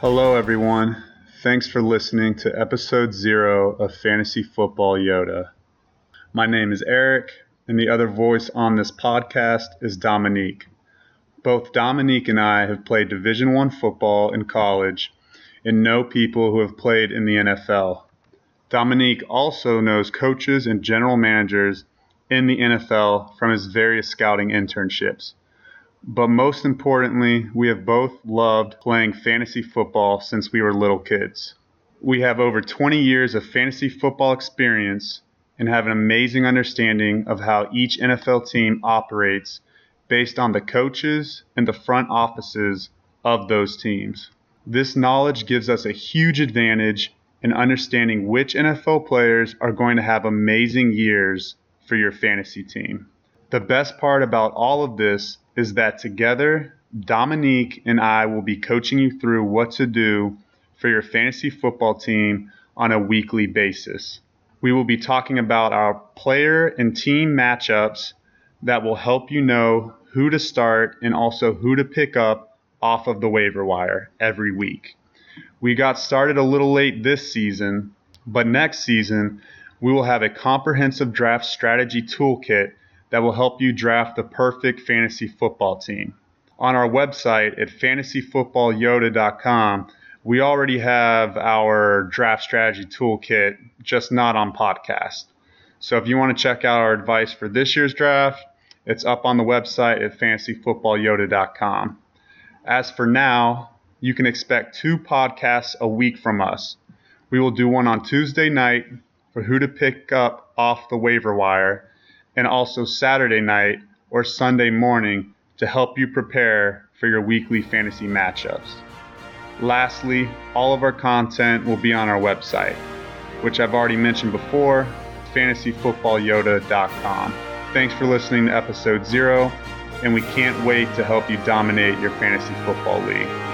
Hello, everyone. Thanks for listening to episode zero of Fantasy Football Yoda. My name is Eric, and the other voice on this podcast is Dominique. Both Dominique and I have played Division One football in college and know people who have played in the NFL. Dominique also knows coaches and general managers in the NFL from his various scouting internships. But most importantly, we have both loved playing fantasy football since we were little kids. We have over 20 years of fantasy football experience and have an amazing understanding of how each NFL team operates based on the coaches and the front offices of those teams. This knowledge gives us a huge advantage in understanding which NFL players are going to have amazing years for your fantasy team. The best part about all of this is that together, Dominique and I will be coaching you through what to do for your fantasy football team on a weekly basis. We will be talking about our player and team matchups that will help you know who to start and also who to pick up off of the waiver wire every week. We got started a little late this season, but next season we will have a comprehensive draft strategy toolkit that will help you draft the perfect fantasy football team. On our website at fantasyfootballyoda.com, we already have our draft strategy toolkit, just not on podcast. So if you want to check out our advice for this year's draft, it's up on the website at fantasyfootballyoda.com. As for now, you can expect two podcasts a week from us. We will do one on Tuesday night for who to pick up off the waiver wire and also Saturday night or Sunday morning to help you prepare for your weekly fantasy matchups. Lastly, all of our content will be on our website, which I've already mentioned before, fantasyfootballyoda.com. Thanks for listening to episode zero, and we can't wait to help you dominate your fantasy football league.